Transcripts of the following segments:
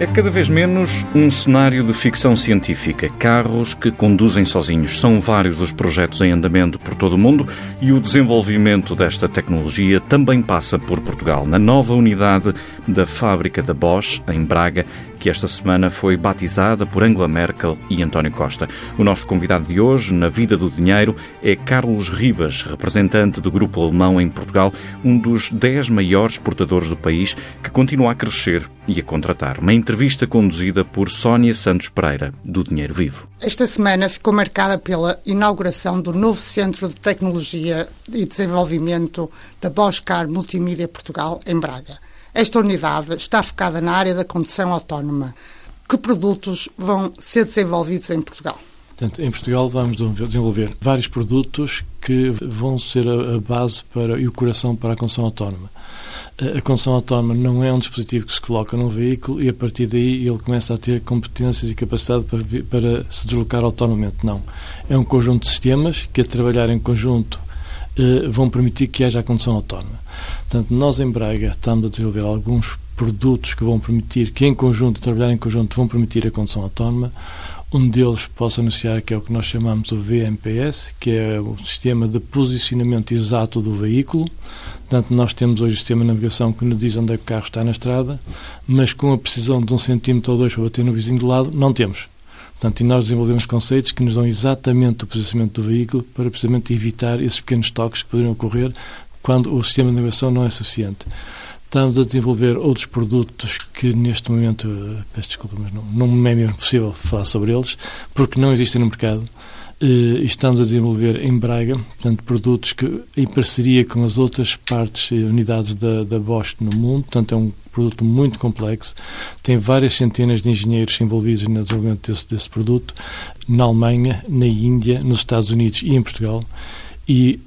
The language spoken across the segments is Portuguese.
É cada vez menos um cenário de ficção científica. Carros que conduzem sozinhos. São vários os projetos em andamento por todo o mundo e o desenvolvimento desta tecnologia também passa por Portugal. Na nova unidade da fábrica da Bosch, em Braga, que esta semana foi batizada por Angela Merkel e António Costa. O nosso convidado de hoje, na Vida do Dinheiro, é Carlos Ribas, representante do grupo alemão em Portugal, um dos dez maiores exportadores do país, que continua a crescer e a contratar. Uma entrevista conduzida por Sónia Santos Pereira, do Dinheiro Vivo. Esta semana ficou marcada pela inauguração do novo Centro de Tecnologia e Desenvolvimento da Bosch Car Multimídia Portugal, em Braga. Esta unidade está focada na área da condução autónoma. Que produtos vão ser desenvolvidos em Portugal? Portanto, em Portugal vamos desenvolver vários produtos que vão ser a base para, e o coração para a condução autónoma. A condução autónoma não é um dispositivo que se coloca num veículo e a partir daí ele começa a ter competências e capacidade para, para se deslocar autonomamente. Não. É um conjunto de sistemas que, a trabalhar em conjunto, vão permitir que haja a condução autónoma. Portanto, nós em Braga estamos a desenvolver alguns produtos que vão permitir, que em conjunto, trabalhar em conjunto, vão permitir a condução autónoma. Um deles posso anunciar que é o que nós chamamos o VMPS, que é o sistema de posicionamento exato do veículo. Portanto, nós temos hoje o sistema de navegação que nos diz onde é que o carro está na estrada, mas com a precisão de um centímetro ou dois para bater no vizinho do lado, não temos. Portanto, e nós desenvolvemos conceitos que nos dão exatamente o posicionamento do veículo para precisamente evitar esses pequenos toques que poderiam ocorrer quando o sistema de navegação não é suficiente. Estamos a desenvolver outros produtos que neste momento, eh, peço desculpa, mas não, não é mesmo possível falar sobre eles, porque não existem no mercado. Uh, estamos a desenvolver em Braga, portanto, produtos que, em parceria com as outras partes e unidades da, da Bosch no mundo, portanto, é um produto muito complexo, tem várias centenas de engenheiros envolvidos no desenvolvimento desse, desse produto, na Alemanha, na Índia, nos Estados Unidos e em Portugal, e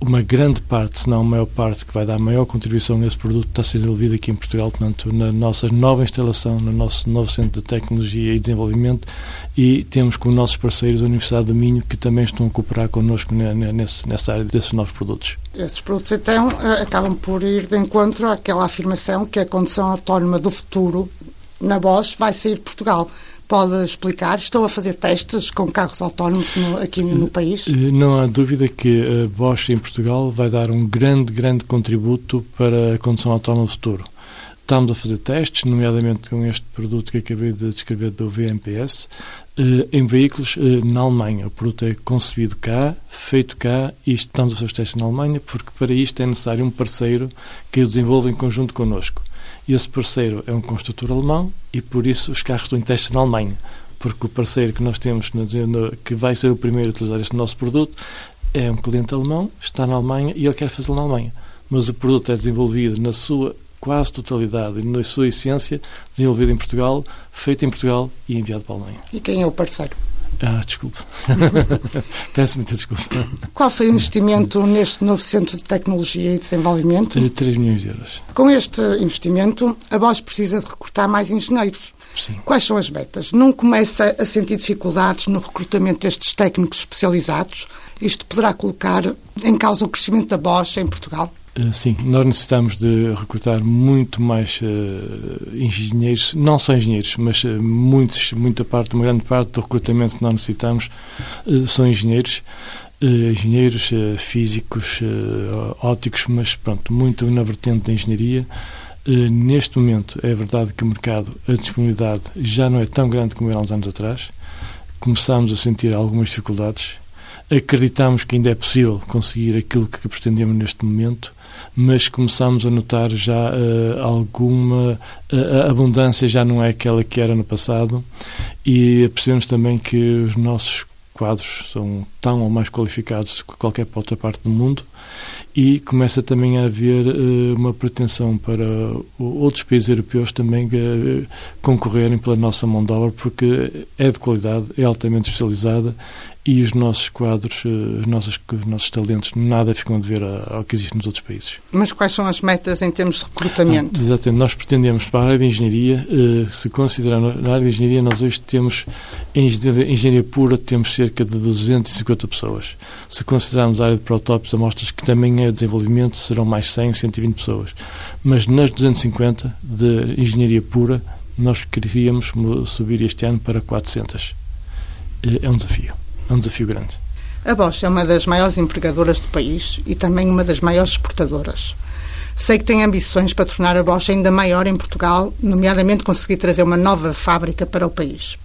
uma grande parte, se não a maior parte, que vai dar maior contribuição a esse produto está sendo desenvolvido aqui em Portugal, portanto, na nossa nova instalação, no nosso novo Centro de Tecnologia e Desenvolvimento e temos com nossos parceiros a Universidade do Minho que também estão a cooperar connosco nessa área desses novos produtos. Esses produtos, então, eh, acabam por ir de encontro àquela afirmação que a condução autónoma do futuro na Bosch vai sair de Portugal pode explicar? Estão a fazer testes com carros autónomos no, aqui no país? Eh, não há dúvida que a Bosch em Portugal vai dar um grande, grande contributo para a condução autónoma do futuro. Estamos a fazer testes, nomeadamente com este produto que acabei de descrever do VMPS, eh, em veículos eh, na Alemanha. O produto é concebido cá, feito cá e estamos a fazer os testes na Alemanha porque para isto é necessário um parceiro que o desenvolva em conjunto connosco. E esse parceiro é um construtor alemão e por isso os carros estão em teste na Alemanha. Porque o parceiro que nós temos que vai ser o primeiro a utilizar este nosso produto é um cliente alemão, está na Alemanha e ele quer fazê-lo na Alemanha. Mas o produto é desenvolvido na sua quase totalidade na sua essência, desenvolvido em Portugal, feito em Portugal e enviado para a Alemanha. E quem é o parceiro? Ah, desculpe. Peço muita desculpa. Qual foi o investimento neste novo Centro de Tecnologia e Desenvolvimento? 3 milhões de euros. Com este investimento, a Bosch precisa de recrutar mais engenheiros. Sim. Quais são as metas? Não começa a sentir dificuldades no recrutamento destes técnicos especializados? Isto poderá colocar em causa o crescimento da Bosch em Portugal? Eh, sim, nós necessitamos de recrutar muito mais uh, engenheiros, não só engenheiros, mas uh, muitos, muita parte, uma grande parte do recrutamento que nós necessitamos uh, são engenheiros, engenheiros físicos, óticos, mas pronto, muito na vertente da engenharia. neste momento, é verdade que o mercado, a disponibilidade já não é tão grande como era uns anos atrás. Começamos a sentir algumas dificuldades. Acreditamos que ainda é possível conseguir aquilo que pretendemos neste momento, mas começamos a notar já uh, alguma uh, abundância já não é aquela que era no passado e percebemos também que os nossos quadros são tão ou mais qualificados que qualquer outra parte do mundo e começa também a haver uh, uma pretensão para outros países europeus também uh, concorrerem pela nossa mão de obra porque é de qualidade, é altamente especializada e os nossos quadros, eh, os nossos, os nossos talentos, nada ficam a dever ao que existe nos outros países. Mas quais são as metas em termos de recrutamento? Ah, exatamente. Nós pretendemos, para a área de engenharia, eh, se considerar na área de engenharia, nós hoje temos, em engenharia pura, temos cerca de 250 pessoas. Se considerarmos a área de protótipos, amostras, que também é desenvolvimento, serão mais 100, 120 pessoas. Mas nas 250 de engenharia pura, Nós queríamos subir este ano para 400. É um desafio, é um desafio grande. A Bosch é uma das maiores empregadoras do país e também uma das maiores exportadoras. Sei que tem ambições para tornar a Bosch ainda maior em Portugal, nomeadamente conseguir trazer uma nova fábrica para o país.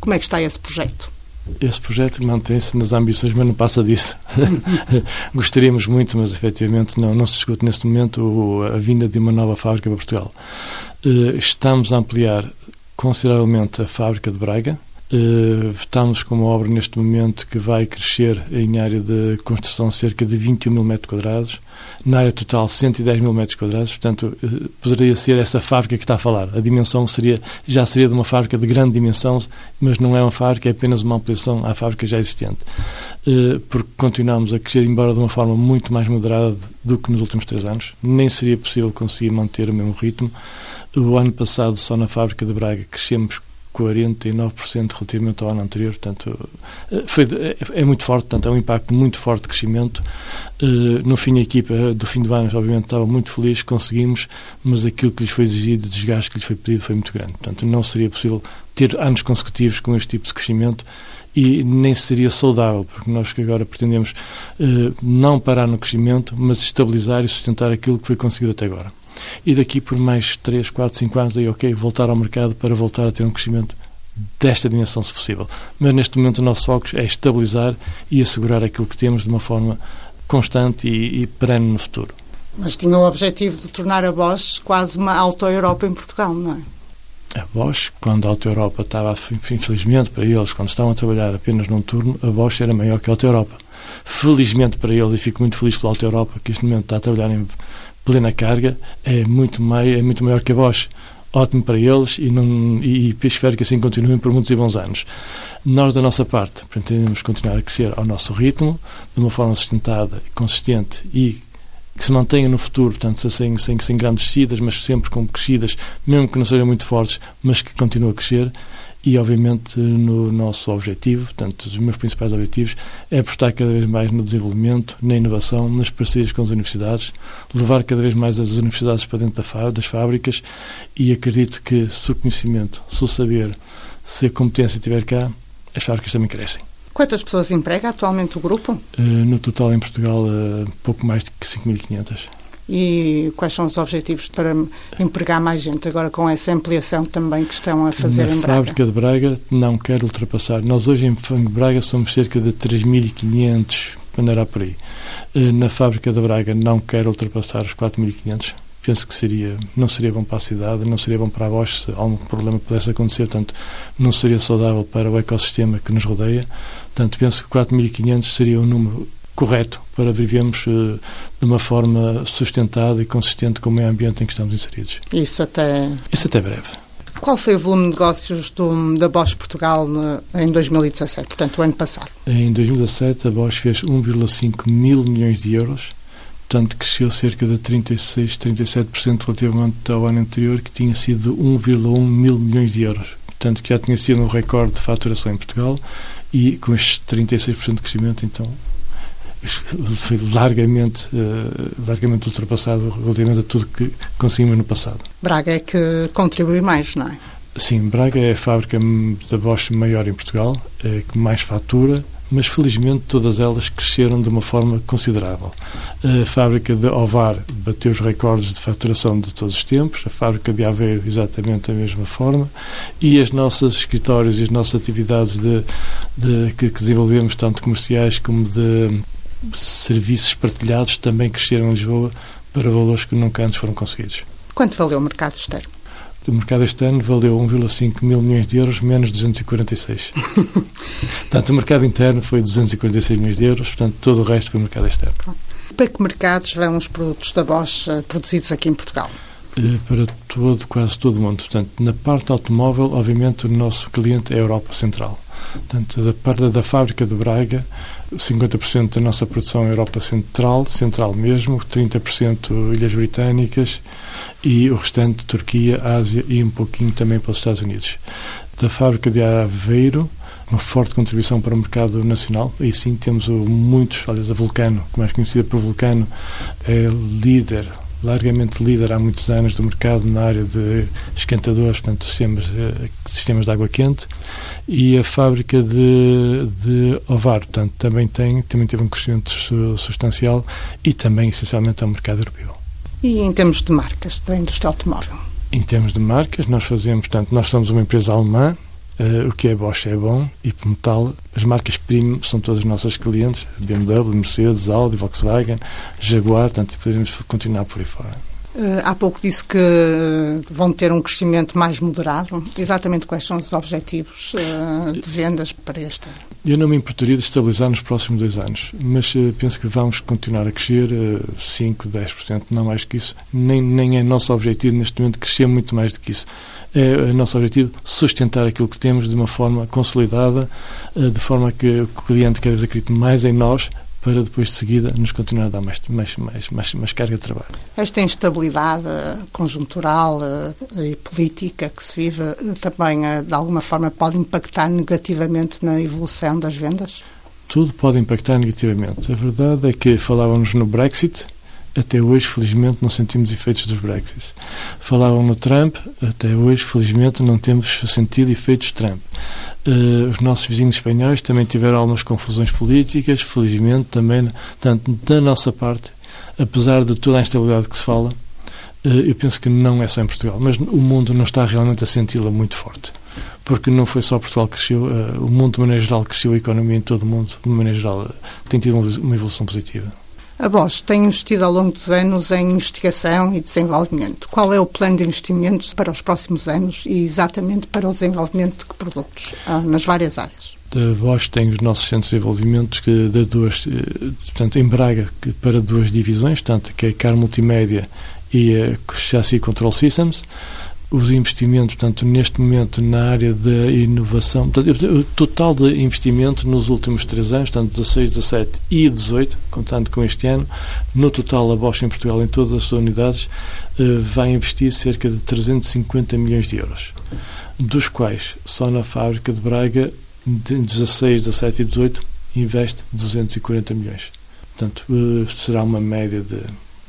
Como é que está esse projeto? Esse projeto mantém-se nas ambições, mas não passa disso. Gostaríamos muito, mas efetivamente não, não se discute neste momento a vinda de uma nova fábrica para Portugal. Eh, estamos a ampliar consideravelmente a fábrica de Braga, Estamos com uma obra neste momento que vai crescer em área de construção cerca de 21 mil metros quadrados, na área total 110 mil metros quadrados, portanto uh, poderia ser essa fábrica que está a falar. A dimensão seria já seria de uma fábrica de grande dimensão, mas não é uma fábrica, é apenas uma ampliação à fábrica já existente. Uh, porque continuamos a crescer, embora de uma forma muito mais moderada do que nos últimos três anos, nem seria possível conseguir manter o mesmo ritmo. O ano passado, só na fábrica de Braga, crescemos 49% relativamente ao ano anterior, portanto, eh, foi, é, é, muito forte, portanto, é um impacto muito forte de crescimento. Eh, no fim, a equipa do fim do ano, obviamente, estava muito feliz, conseguimos, mas aquilo que lhes foi exigido, o desgaste que lhes foi pedido, foi muito grande. Portanto, não seria possível ter anos consecutivos com este tipo de crescimento e nem seria saudável, porque nós que agora pretendemos não parar no crescimento, mas estabilizar e sustentar aquilo que foi conseguido até agora e daqui por mais 3, 4, 5 anos aí, ok, voltar ao mercado para voltar a ter um crescimento desta dimensão, se possível. Mas neste momento o nosso foco é estabilizar e assegurar aquilo que temos de uma forma constante e, e perene no futuro. Mas tinha o objetivo de tornar a Bosch quase uma auto-Europa em Portugal, não é? A Bosch, quando a Auto-Europa estava, infelizmente para eles, quando estavam a trabalhar apenas num turno, a Bosch era maior que a Auto-Europa. Felizmente para eles, e fico muito feliz pela Auto-Europa, que neste momento está a trabalhar em plena carga é muito, mai, é muito maior que a Bosch. Ótimo para eles e, não, e, espero que assim continuem por muitos e bons anos. Nós, da nossa parte, pretendemos continuar a crescer ao nosso ritmo, de uma forma sustentada, consistente e que se mantenha no futuro, portanto, sem, sem, sem grandes descidas, mas sempre com crescidas, mesmo que não sejam muito fortes, mas que continuem a crescer e, obviamente, no nosso objetivo, portanto, os meus principais objetivos, é apostar cada vez mais no desenvolvimento, na inovação, nas parcerias com as universidades, levar cada vez mais as universidades para dentro das fábricas e acredito que, se o conhecimento, se o saber, se a competência estiver cá, as fábricas também crescem. Quantas pessoas emprega atualmente o grupo? Uh, no total, em Portugal, uh, pouco mais de 5.500 e quais são os objetivos para empregar mais gente agora com essa ampliação também que estão a fazer Na em Braga? A fábrica de Braga não quer ultrapassar. Nós hoje em Braga somos cerca de 3.500, andará por aí. Eh, na fábrica de Braga não quer ultrapassar os 4.500 penso que seria, não seria bom para a cidade, não seria bom para a Bosch se algum problema pudesse acontecer, portanto, não seria saudável para o ecossistema que nos rodeia. Portanto, penso que 4.500 seria um número correto para vivermos uh, de uma forma sustentada e consistente com o meio ambiente em que estamos inseridos. Isso até... Isso até breve. Qual foi o volume de negócios do, da Bosch Portugal no, em 2017, portanto, o ano passado? Em 2017, a Bosch fez 1,5 mil milhões de euros, portanto, cresceu cerca de 36, 37% relativamente ao ano anterior, que tinha sido 1,1 mil milhões de euros. Portanto, que já tinha sido um recorde de faturação em Portugal e com estes 36% de crescimento, então, foi largamente, uh, largamente ultrapassado relativamente a tudo que conseguimos no passado. Braga é que contribui mais, não é? Sim, Braga é a fábrica da Bosch maior em Portugal, é que mais fatura, mas felizmente todas elas cresceram de uma forma considerável. A fábrica de Ovar bateu os recordes de faturação de todos os tempos, a fábrica de Aveiro exatamente da mesma forma, e as nossas escritórios e as nossas atividades de, de que, que desenvolvemos, tanto comerciais como de serviços partilhados também cresceram em Lisboa para valores que nunca antes foram conseguidos. Quanto valeu o mercado externo? O mercado externo valeu 1,5 mil milhões de euros, menos 246. portanto, o mercado interno foi 246 milhões de euros, portanto, todo o resto foi o mercado externo. Para que mercados vão os produtos da Bosch eh, produzidos aqui em Portugal? Eh, para todo, quase todo o mundo. Portanto, na parte automóvel, obviamente, o nosso cliente é a Europa Central. Portanto, da parte da fábrica de Braga, 50% da nossa produção Europa Central, Central mesmo, 30% Ilhas Britânicas e o restante Turquia, Ásia e um pouquinho também para os Estados Unidos. Da fábrica de Aveiro, uma forte contribuição para o mercado nacional. Aí sim temos muitos, aliás, a Vulcano, mais conhecida por Vulcano, é líder largamente líder há muitos anos do mercado na área de esquentadores, portanto, sistemas, eh, sistemas de água quente, e a fábrica de, de Ovar, portanto, também, tem, também teve um crescimento substancial e também, essencialmente, ao mercado europeu. E em termos de marcas da indústria automóvel? Em termos de marcas, nós fazemos, portanto, nós somos uma empresa alemã, Uh, o que é Bosch é bom e, como tal, as marcas premium são todas nossas clientes: BMW, Mercedes, Audi, Volkswagen, Jaguar, portanto, podemos continuar por aí fora. Uh, há pouco disse que vão ter um crescimento mais moderado. Exatamente quais são os objetivos de vendas para este ano? Eu não me importaria de estabilizar nos próximos dois anos, mas penso que vamos continuar a crescer uh, 5, 10%, não mais que isso. Nem, nem é nosso objetivo neste momento crescer muito mais do que isso. É, é nosso objetivo sustentar aquilo que temos de uma forma consolidada, de forma que o cliente cada vez acredite mais em nós, para depois de seguida nos continuar a dar mais, mais, mais, mais, mais carga de trabalho. Esta instabilidade conjuntural eh, e política que se vive eh, também, eh, de alguma forma, pode impactar negativamente na evolução das vendas? Tudo pode impactar negativamente. A verdade é que falávamos no Brexit, até hoje, felizmente, não sentimos efeitos dos Brexit. Falavam no Trump, até hoje, felizmente, não temos sentido efeitos Trump. Uh, os nossos vizinhos espanhóis também tiveram algumas confusões políticas, felizmente também, tanto da nossa parte, apesar de toda a instabilidade que se fala, uh, eu penso que não é só em Portugal, mas o mundo não está realmente a senti-la muito forte. Porque não foi só Portugal que cresceu, uh, o mundo de maneira geral cresceu, a economia em todo o mundo, de maneira geral, tem tido uma evolução positiva. A Bosch tem investido ao longo dos anos em investigação e desenvolvimento. Qual é o plano de investimentos para os próximos anos e exatamente para o desenvolvimento de produtos ah, nas várias áreas? A Bosch tem os nossos centros de desenvolvimento que de duas, eh, portanto, em Braga para duas divisões, tanto que é a Car Multimédia e a Chassis Control Systems os investimentos, portanto, neste momento na área da inovação, portanto, o total de investimento nos últimos três anos, portanto, 16, 17 e 18, contando com este ano, no total a Bosch em Portugal, em todas as suas unidades, eh, vai investir cerca de 350 milhões de euros, dos quais só na fábrica de Braga, de 16, 17 e 18, investe 240 milhões. Portanto, eh, será uma média de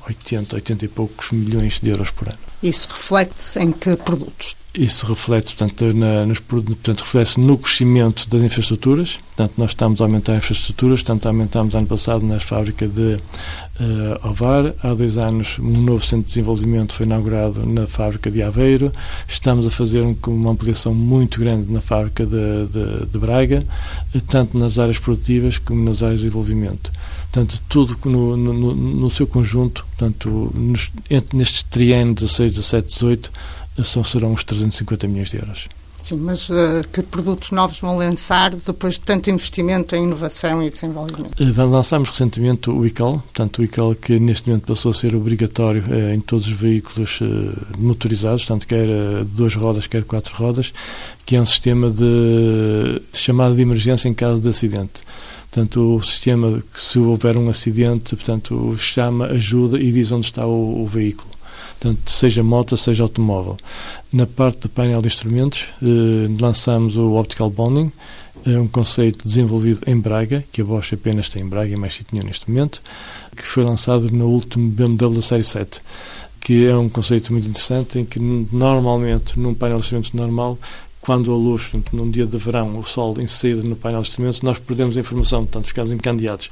80, 80 e poucos milhões de euros por ano. Isso reflete-se em que produtos? Isso reflete, portanto, na, nos, portanto, reflete no crescimento das infraestruturas. Portanto, nós estamos a aumentar as infraestruturas, portanto, aumentámos ano passado na fábrica de uh, Ovar. Há dois anos, um novo centro de desenvolvimento foi inaugurado na fábrica de Aveiro. Estamos a fazer um, uma ampliação muito grande na fábrica de, de, de Braga, tanto nas áreas produtivas como nas áreas de desenvolvimento. Portanto, tudo no, no, no seu conjunto, portanto, nos, entre, neste triênio 16, 17, 18, só serão os 350 milhões de euros. Sim, mas uh, que produtos novos vão lançar depois de tanto investimento em inovação e desenvolvimento? Uh, lançámos recentemente o ICAL, portanto, o ICAL que neste momento passou a ser obrigatório uh, em todos os veículos motorizados, tanto quer duas rodas, quer quatro rodas, que é um sistema de, de chamada de emergência em caso de acidente. Portanto, o sistema, se houver um acidente, portanto, chama, ajuda e diz onde está o, o veículo. Portanto, seja moto, seja automóvel. Na parte do painel de instrumentos, eh, lançamos o Optical Bonding, é um conceito desenvolvido em Braga, que a Bosch apenas tem em Braga e mais nenhum neste momento, que foi lançado no último BMW série 7 que é um conceito muito interessante em que normalmente num painel de instrumentos normal quando a luz, num dia de verão, o sol incide no painel de instrumentos, nós perdemos a informação, portanto, ficamos encandeados.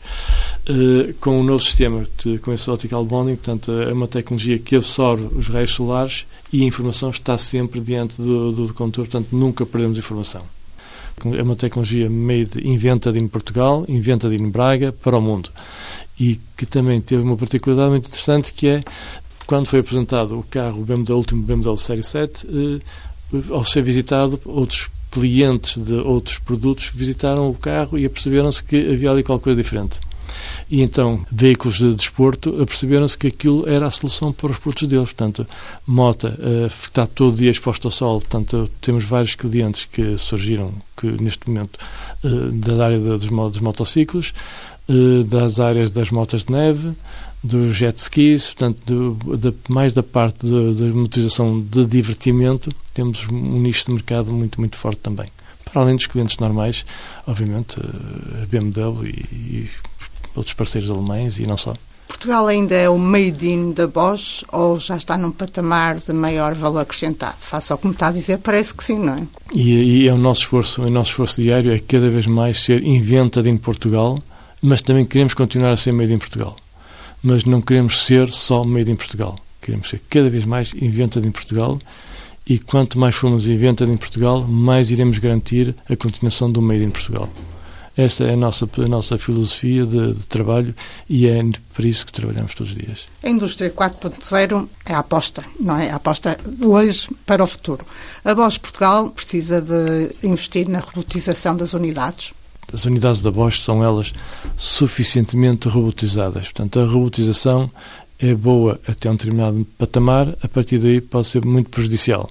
Uh, com o novo sistema, de, com esse optical bonding, portanto, é uma tecnologia que absorve os raios solares e a informação está sempre diante do, do, do condutor, portanto, nunca perdemos informação. É uma tecnologia made, inventada em Portugal, inventada em Braga, para o mundo. E que também teve uma particularidade muito interessante, que é, quando foi apresentado o carro, o BMW, último BMW Série 7, uh, ao ser visitado, outros clientes de outros produtos visitaram o carro e aperceberam-se que havia ali qualquer coisa diferente. E então, veículos de desporto aperceberam-se que aquilo era a solução para os produtos deles. Portanto, mota uh, está todo dia exposto ao sol. Portanto, temos vários clientes que surgiram que neste momento uh, da área dos, dos motociclos, uh, das áreas das motas de neve, dos jet skis, portanto, do, mais da parte da motorização de divertimento, temos um nicho de mercado muito, muito forte também. Para além dos clientes normais, obviamente, a BMW e, e outros parceiros alemães e não só. Portugal ainda é o made in da Bosch ou já está num patamar de maior valor acrescentado? Face ao que me está a dizer, parece que sim, não é? E, e é o nosso esforço, o nosso esforço diário é cada vez mais ser invented em Portugal, mas também queremos continuar a ser made in Portugal. Mas não queremos ser só made in Portugal. Queremos ser cada vez mais invented em Portugal e quanto mais formos invented em Portugal, mais iremos garantir a continuação do made in Portugal. Esta é a nossa, a nossa filosofia de, de trabalho e é por isso que trabalhamos todos os dias. A indústria 4.0 é a aposta, não é? A aposta de hoje para o futuro. A Bosch Portugal precisa de investir na robotização das unidades. As unidades da Bosch são elas suficientemente robotizadas. Portanto, a robotização é boa até um determinado patamar, a partir daí pode ser muito prejudicial.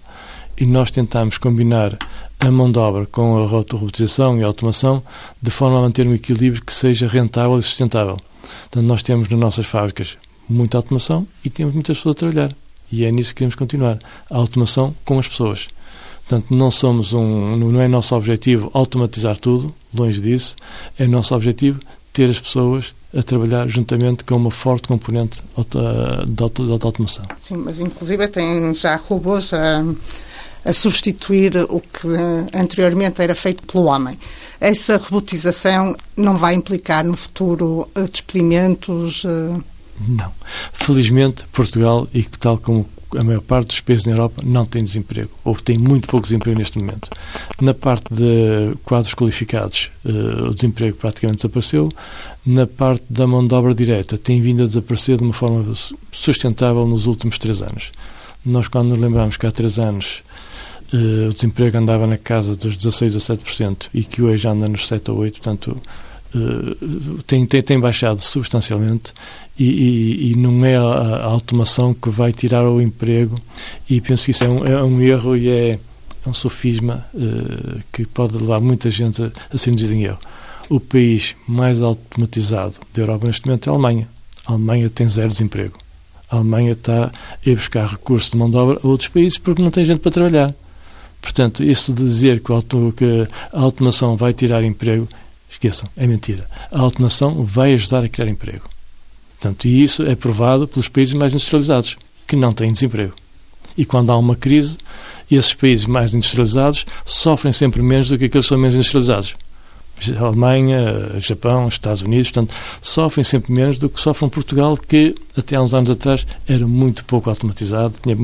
E nós tentamos combinar a mão de obra com a robotização e a automação, de forma a manter um equilíbrio que seja rentável e sustentável. Portanto, nós temos nas nossas fábricas muita automação e temos muitas pessoas a trabalhar. E é nisso que queremos continuar. A automação com as pessoas. Portanto, não somos um, não é nosso objetivo automatizar tudo, longe disso. É nosso objetivo ter as pessoas a trabalhar juntamente com uma forte componente de automação. Sim, mas inclusive tem já robôs a a substituir o que anteriormente era feito pelo homem. Essa robotização não vai implicar no futuro eh, despedimentos? Eh? Não. Felizmente, Portugal, e tal como a maior parte dos países na Europa, não tem desemprego, ou tem muito pouco desemprego neste momento. Na parte de quadros qualificados, eh, o desemprego praticamente desapareceu. Na parte da mão de obra direta, tem vindo a desaparecer de uma forma sustentável nos últimos três anos. Nós, quando nos lembramos que há três anos uh, o desemprego andava na casa dos 16 a 7% e que hoje anda nos 7 a 8%, portanto, uh, tem, tem, tem, baixado substancialmente e, e, e não é a, a, automação que vai tirar o emprego e penso que isso é um, é um erro e é, é um sofisma uh, que pode levar muita gente a, a ser induzido em erro. O país mais automatizado da Europa neste momento é a Alemanha. A Alemanha tem zero desemprego. A Alemanha está a buscar recursos de mão de obra a outros países porque não tem gente para trabalhar. Portanto, isso de dizer que a automação vai tirar emprego, esqueçam, é mentira. A automação vai ajudar a criar emprego. Portanto, e isso é provado pelos países mais industrializados, que não têm desemprego. E quando há uma crise, esses países mais industrializados sofrem sempre menos do que aqueles que são menos industrializados. Alemanha, Japão, Estados Unidos, portanto, sofrem sempre menos do que sofrem Portugal, que até há uns anos atrás era muito pouco automatizado, tinha,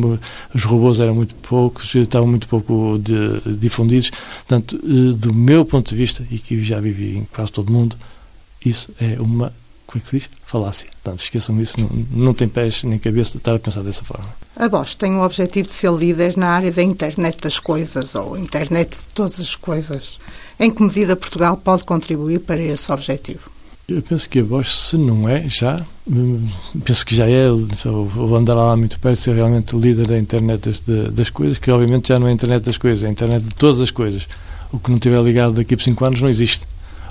os robôs eram muito poucos, estavam muito pouco de, difundidos. Portanto, eh, do meu ponto de vista, e que já vivi em quase todo o mundo, isso é uma como é que se diz? Falácia. Portanto, esqueçam isso, não, não tem pés nem cabeça de estar a pensar dessa forma. A Bosch tem o objetivo de ser líder na área da internet das coisas, ou internet de todas as coisas. Em que medida Portugal pode contribuir para esse objetivo? Eu penso que a Bosch, se não é, já, penso que já é, vou andar lá muito perto, ser realmente líder da internet das, das coisas, que obviamente já não é a internet das coisas, é a internet de todas as coisas. O que não estiver ligado daqui por 5 anos não existe.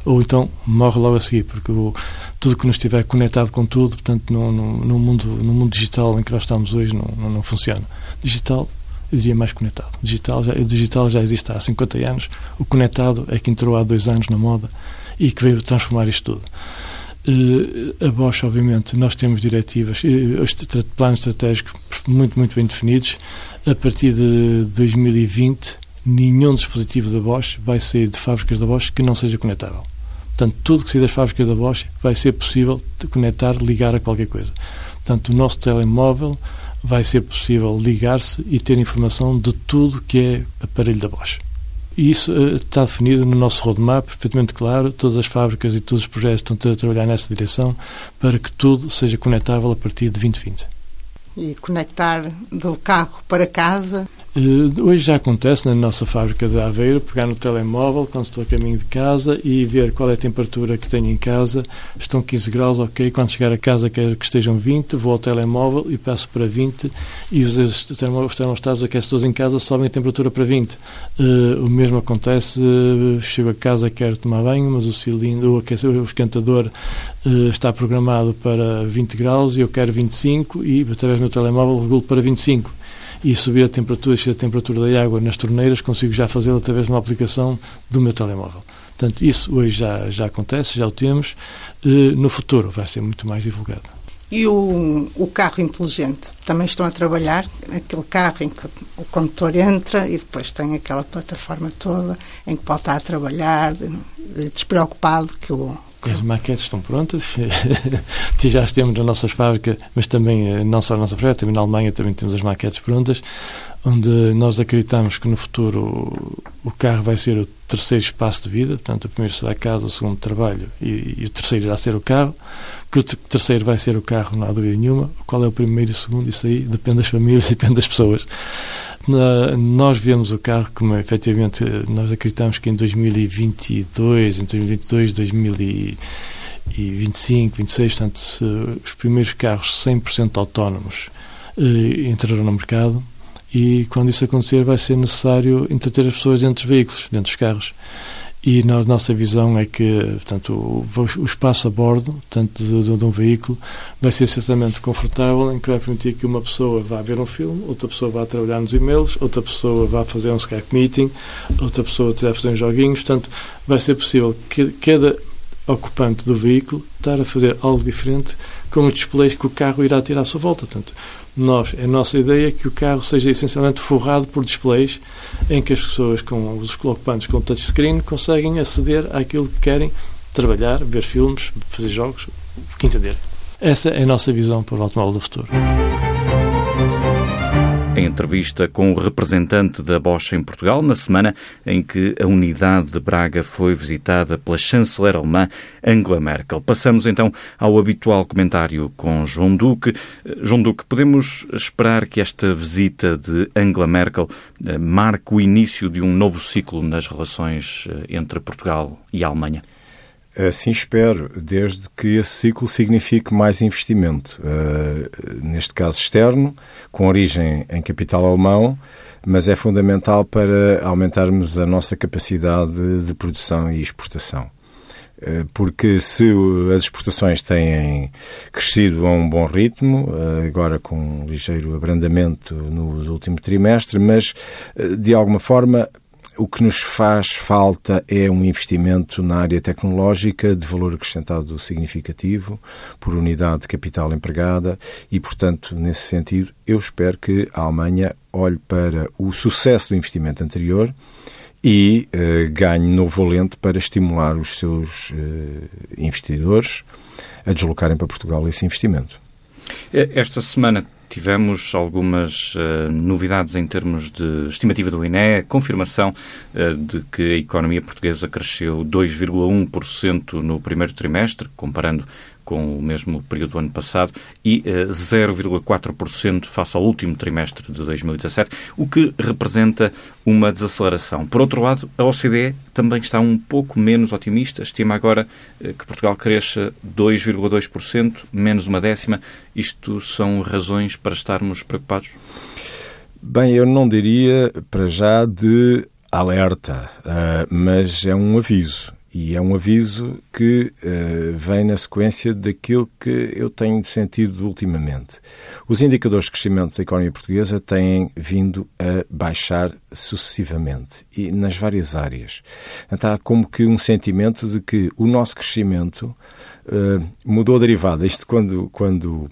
Ou então morre logo a seguir, porque o, tudo que não estiver conectado com tudo, portanto, no, no, no, mundo, no mundo digital em que nós estamos hoje, não, não, não funciona. Digital, eu diria mais conectado. Digital já, digital já existe há 50 anos, o conectado é que entrou há dois anos na moda e que veio transformar isto tudo. Uh, a Bosch, obviamente, nós temos diretivas, uh, planos estratégicos muito, muito bem definidos. A partir de 2020, nenhum dispositivo da Bosch vai sair de fábricas da Bosch que não seja conectável. Portanto, tudo que sair das fábricas da Bosch vai ser possível conectar, ligar a qualquer coisa. Portanto, o nosso telemóvel vai ser possível ligar-se e ter informação de tudo que é aparelho da Bosch. E isso uh, está definido no nosso roadmap, perfeitamente claro. Todas as fábricas e todos os projetos estão a trabalhar nessa direção para que tudo seja conectável a partir de 2020. E conectar do carro para casa hoje já acontece na nossa fábrica de Aveiro pegar no telemóvel quando estou a caminho de casa e ver qual é a temperatura que tenho em casa. Estão 15 graus, ok. Quando chegar a casa quero que estejam 20, vou ao telemóvel e passo para 20 e os, os termostatos aquecedores em casa sobem a temperatura para 20. Uh, eh, o mesmo acontece, uh, chego a casa, quero tomar banho, mas o cilindro, o, o esquentador está programado para 20 graus e eu quero 25 e através do meu telemóvel regulo para 25 e subir a temperatura e a temperatura da água nas torneiras, consigo já fazê-lo através de uma aplicação do meu telemóvel. Portanto, isso hoje já, já acontece, já o temos. No futuro vai ser muito mais divulgado. E o, o carro inteligente também estão a trabalhar, aquele carro em que o condutor entra e depois tem aquela plataforma toda em que pode estar a trabalhar, despreocupado que o, as maquetes estão prontas, já as temos nas nossas fábricas, mas também eh, não só na nossa fábrica, também na Alemanha também temos as maquetes prontas, onde nós acreditamos que no futuro o carro vai ser o terceiro espaço de vida, portanto o primeiro será a casa, o segundo trabalho e, e o terceiro irá ser o carro, que o terceiro vai ser o carro, não há dúvida nenhuma, qual é o primeiro e o segundo, isso aí depende das famílias, depende das pessoas. Nós vemos o carro como efetivamente nós acreditamos que em 2022, em 2022, 2025, 26, portanto, os primeiros carros 100% autónomos eh, entrarão no mercado e quando isso acontecer vai ser necessário entreter as pessoas dentro dos veículos, dentro dos carros. E a nossa visão é que portanto, o, o espaço a bordo, tanto de, de, de, um veículo, vai ser certamente confortável, em que vai permitir que uma pessoa vá ver um filme, outra pessoa vá trabalhar nos e-mails, outra pessoa vá fazer um Skype meeting, outra pessoa estiver a fazer uns joguinhos. Portanto, vai ser possível que cada ocupante do veículo estar a fazer algo diferente com os displays que o carro irá ter à sua volta. Portanto, nós, a nossa ideia é que o carro seja essencialmente forrado por displays em que as pessoas com os ocupantes com touchscreen conseguem aceder àquilo que querem trabalhar, ver filmes, fazer jogos, o que entender. Essa é a nossa visão para o automóvel do futuro. Em entrevista com o representante da Bosch em Portugal, na semana em que a unidade de Braga foi visitada pela chanceler alemã Angela Merkel. Passamos então ao habitual comentário com João Duque. João Duque, podemos esperar que esta visita de Angela Merkel eh, marque o início de um novo ciclo nas relações eh, entre Portugal e a Alemanha? Assim espero, desde que esse ciclo signifique mais investimento, uh, neste caso externo, com origem em capital alemão, mas é fundamental para aumentarmos a nossa capacidade de produção e exportação. Uh, porque se as exportações têm crescido a um bom ritmo, uh, agora com um ligeiro abrandamento no último trimestre, mas de alguma forma o que nos faz falta é um investimento na área tecnológica de valor acrescentado significativo por unidade de capital empregada e, portanto, nesse sentido, eu espero que a Alemanha olhe para o sucesso do investimento anterior e uh, ganhe novo valente para estimular os seus uh, investidores a deslocarem para Portugal esse investimento. Esta semana Tivemos algumas uh, novidades em termos de estimativa do INE, confirmação uh, de que a economia portuguesa cresceu 2,1% no primeiro trimestre, comparando com o mesmo período do ano passado e 0,4% eh, face ao último trimestre de 2017, o que representa uma desaceleração. Por outro lado, a OCDE também está um pouco menos otimista, estima agora eh, que Portugal cresça 2,2%, menos uma décima. Isto são razões para estarmos preocupados? Bem, eu não diria para já de alerta, uh, mas é um aviso. E é um aviso que uh, vem na sequência daquilo que eu tenho sentido ultimamente. Os indicadores de crescimento da economia portuguesa têm vindo a baixar sucessivamente e nas várias áreas. Então há como que um sentimento de que o nosso crescimento uh, mudou a derivada. Isto quando, quando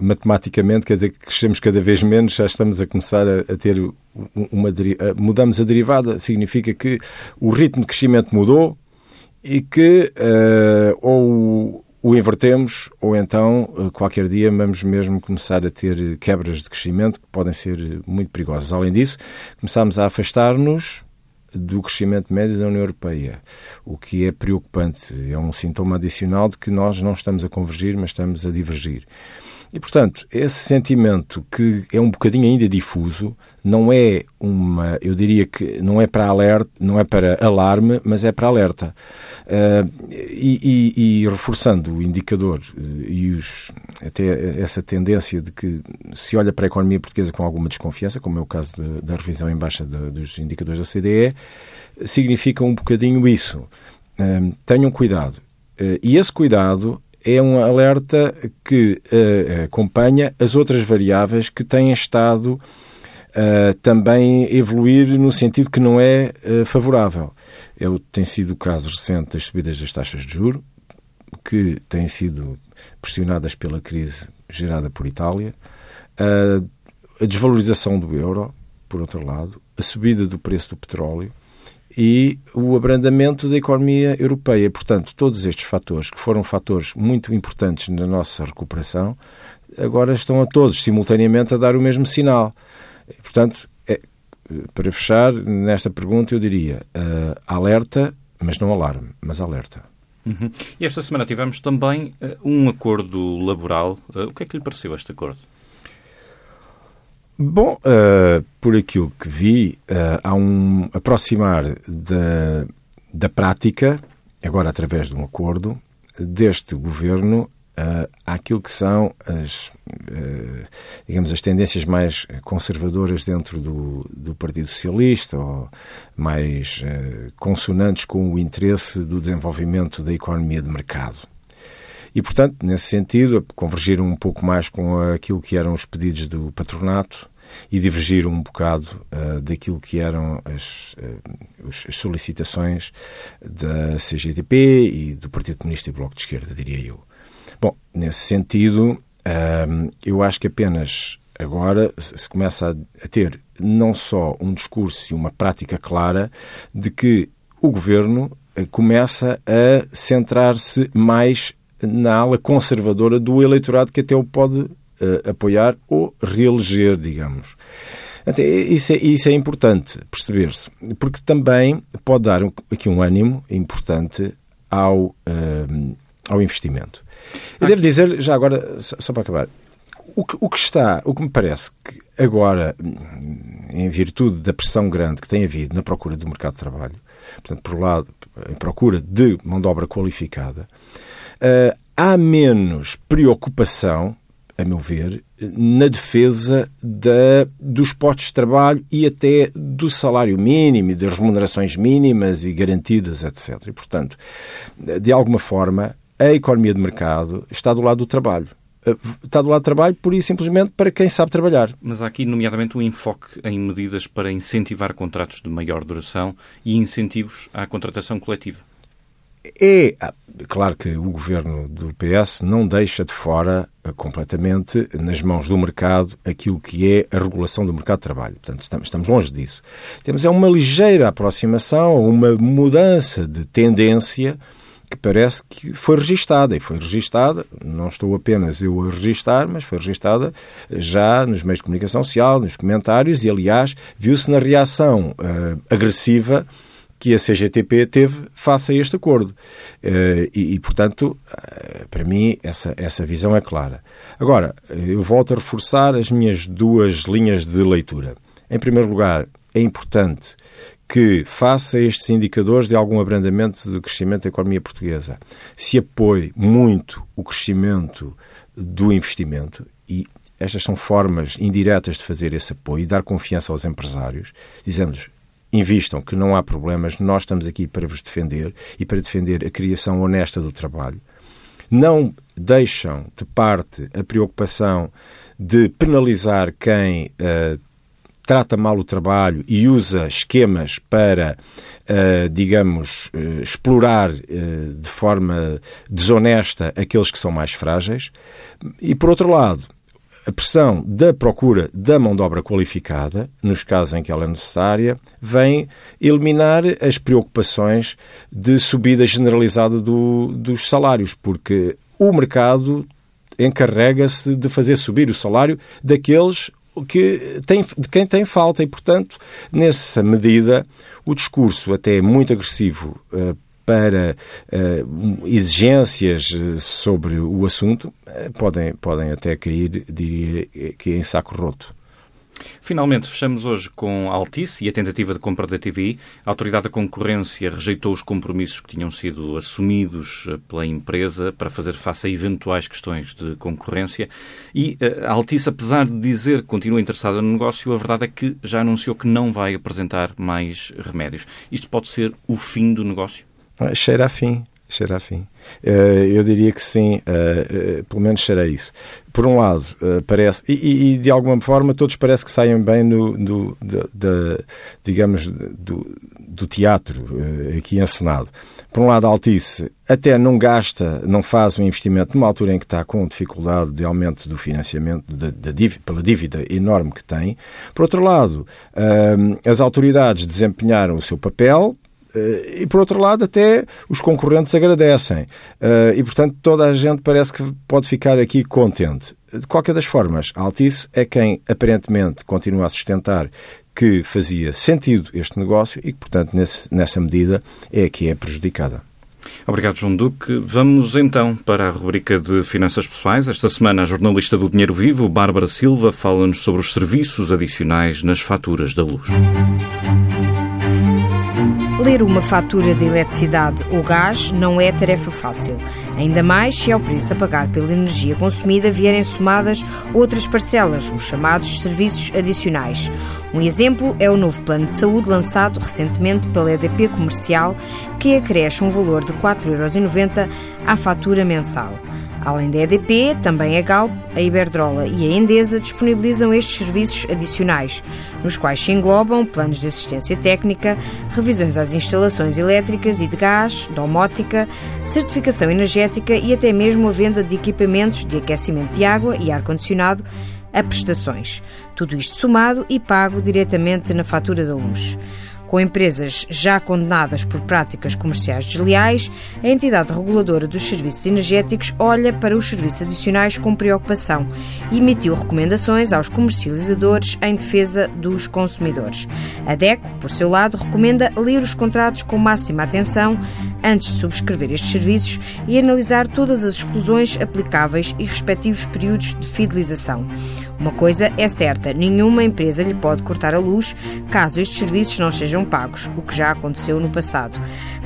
matematicamente, quer dizer que crescemos cada vez menos, já estamos a começar a, a ter uma. mudamos a derivada, significa que o ritmo de crescimento mudou, e que uh, ou o invertemos ou então uh, qualquer dia vamos mesmo começar a ter quebras de crescimento que podem ser muito perigosas. Além disso, começamos a afastar-nos do crescimento médio da União Europeia, o que é preocupante. É um sintoma adicional de que nós não estamos a convergir, mas estamos a divergir. E, portanto, esse sentimento que é um bocadinho ainda difuso, não é uma, eu diria que não é para alerta, não é para alarme, mas é para alerta. Uh, e, e, e, reforçando o indicador uh, e os, até essa tendência de que se olha para a economia portuguesa com alguma desconfiança, como é o caso de, da revisão em baixa de, dos indicadores da CDE, significa um bocadinho isso. Uh, tenham cuidado. e esse cuidado é um alerta que uh, acompanha as outras variáveis que têm estado uh, também evoluir no sentido que não é uh, favorável. É, tem sido o caso recente das subidas das taxas de juro, que têm sido pressionadas pela crise gerada por Itália, a desvalorização do euro, por outro lado, a subida do preço do petróleo e o abrandamento da economia europeia. Portanto, todos estes fatores, que foram fatores muito importantes na nossa recuperação, agora estão a todos simultaneamente a dar o mesmo sinal. Portanto, é, para fechar nesta pergunta, eu diria uh, alerta, mas não alarme, mas alerta. Uhum. E esta semana tivemos também uh, um acordo laboral. Uh, o que é que lhe pareceu este acordo? Bom, uh, por aquilo que vi, uh, há um aproximar da, da prática, agora através de um acordo, deste governo uh, àquilo que são as, uh, digamos, as tendências mais conservadoras dentro do, do Partido Socialista ou mais uh, consonantes com o interesse do desenvolvimento da economia de mercado. E, portanto, nesse sentido, convergiram um pouco mais com aquilo que eram os pedidos do patronato e divergiram um bocado uh, daquilo que eram as, uh, as, solicitações da CGTP e do Partido Comunista e Bloco de Esquerda, diria eu. Bom, nesse sentido, uh, eu acho que apenas agora se começa a, a ter não só um discurso e uma prática clara de que o governo começa a centrar-se mais na ala conservadora do eleitorado que até o pode uh, apoiar ou reeleger, digamos. Então, isso, é, isso é importante perceber-se, porque também pode dar aqui um ânimo importante ao, uh, ao investimento. Eu devo dizer, já agora, só, só para acabar, o que, o que, está, o que me parece que agora, em virtude da pressão grande que tem havido na procura do mercado de trabalho, portanto, por um lado, em procura de mão de obra qualificada, uh, há menos preocupação, a meu ver, na defesa da, dos postos de trabalho e até do salário mínimo e das remunerações mínimas e garantidas, etc. E, portanto, de alguma forma, a economia de mercado está do lado do trabalho eh, está do lado do trabalho, por e simplesmente para quem sabe trabalhar. Mas há aqui, nomeadamente, um enfoque em medidas para incentivar contratos de maior duração e incentivos à contratação coletiva. É ah, claro que o governo do PS não deixa de fora ah, completamente nas mãos do mercado aquilo que é a regulação do mercado de trabalho. Portanto, estamos, longe disso. Temos é uma ligeira aproximação, uma mudança de tendência que parece que foi registada. E foi registada, não estou apenas eu a registar, mas foi registada já nos meios de comunicação social, nos comentários, e aliás, viu-se na reação uh, agressiva que a CGTP teve face a este acordo. Uh, e, e, portanto, uh, para mim, essa, essa visão é clara. Agora, eu volto a reforçar as minhas duas linhas de leitura. Em primeiro lugar, é importante que, face a estes indicadores de algum abrandamento do crescimento da economia portuguesa, se apoie muito o crescimento do investimento e estas são formas indiretas de fazer esse apoio e dar confiança aos empresários, dizendo-lhes invistam, que não há problemas, nós estamos aqui para vos defender e para defender a criação honesta do trabalho. Não deixam de parte a preocupação de penalizar quem uh, trata mal o trabalho e usa esquemas para, uh, digamos, uh, explorar de forma desonesta aqueles que são mais frágeis. E, por outro lado, a pressão da procura da mão de obra qualificada, nos casos em que ela é necessária, vem eliminar as preocupações de subida generalizada do, dos salários, porque o mercado encarrega-se de fazer subir o salário daqueles que tem, de quem tem falta e, portanto, nessa medida, o discurso até muito agressivo uh, para uh, exigências eh, sobre o assunto uh, podem, podem até cair, diria que em saco roto. Finalmente, fechamos hoje com a Altice e a tentativa de compra da TVI. A Autoridade da Concorrência rejeitou os compromissos que tinham sido assumidos eh, pela empresa para fazer face a eventuais questões de concorrência. E eh, a Altice, apesar de dizer que continua interessada no negócio, a verdade é que já anunciou que não vai apresentar mais remédios. Isto pode ser o fim do negócio? Cheira a fim. cheira a fim. Uh, eu diria que sim, uh, uh, pelo menos cheira isso. Por um lado, parece, e, e, de alguma forma todos parece que saem bem no, do, digamos, do, do teatro aqui encenado. Por um lado, a Altice até não gasta, não faz um investimento numa altura em que está com dificuldade de aumento do financiamento, de, de, de, pela dívida enorme que tem. Por outro lado, as autoridades desempenharam o seu papel, eh, e por outro lado, até os concorrentes agradecem. Eh, e portanto, toda a gente parece que pode ficar aqui contente. De qualquer das formas, a Altice é quem aparentemente continua a sustentar que fazia sentido este negócio e que, portanto, nesse, nessa medida é que é prejudicada. Obrigado, João Duque. Vamos então para a rubrica de Finanças Pessoais. Esta semana, a jornalista do Dinheiro Vivo, Bárbara Silva, fala-nos sobre os serviços adicionais nas faturas da luz. Ler uma fatura de eletricidade ou gás não é tarefa fácil, ainda mais se ao preço a pagar pela energia consumida vierem somadas outras parcelas, os chamados serviços adicionais. Um exemplo é o novo plano de saúde lançado recentemente pela EDP Comercial, que acresce um valor de 4,90€ à fatura mensal. Além da EDP, também a Galp, a Iberdrola e a Endesa disponibilizam estes serviços adicionais, nos quais se englobam planos de assistência técnica, revisões às instalações elétricas e de gás, domótica, certificação energética e até mesmo a venda de equipamentos de aquecimento de água e ar-condicionado a prestações. Tudo isto somado e pago diretamente na fatura da luz. Com empresas já condenadas por práticas comerciais desleais, a entidade reguladora dos serviços energéticos olha para os serviços adicionais com preocupação e emitiu recomendações aos comercializadores em defesa dos consumidores. A DECO, por seu lado, recomenda ler os contratos com máxima atenção antes de subscrever estes serviços e analisar todas as exclusões aplicáveis e respectivos períodos de fidelização. Uma coisa é certa: nenhuma empresa lhe pode cortar a luz caso estes serviços não sejam pagos, o que já aconteceu no passado.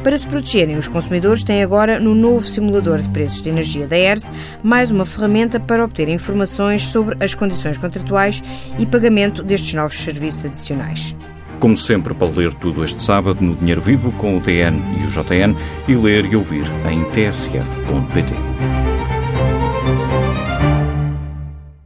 Para se protegerem, os consumidores têm agora no novo simulador de preços de energia da ERS mais uma ferramenta para obter informações sobre as condições contratuais e pagamento destes novos serviços adicionais. Como sempre, pode ler tudo este sábado no Dinheiro Vivo com o DN e o JN e ler e ouvir em tsf.pt.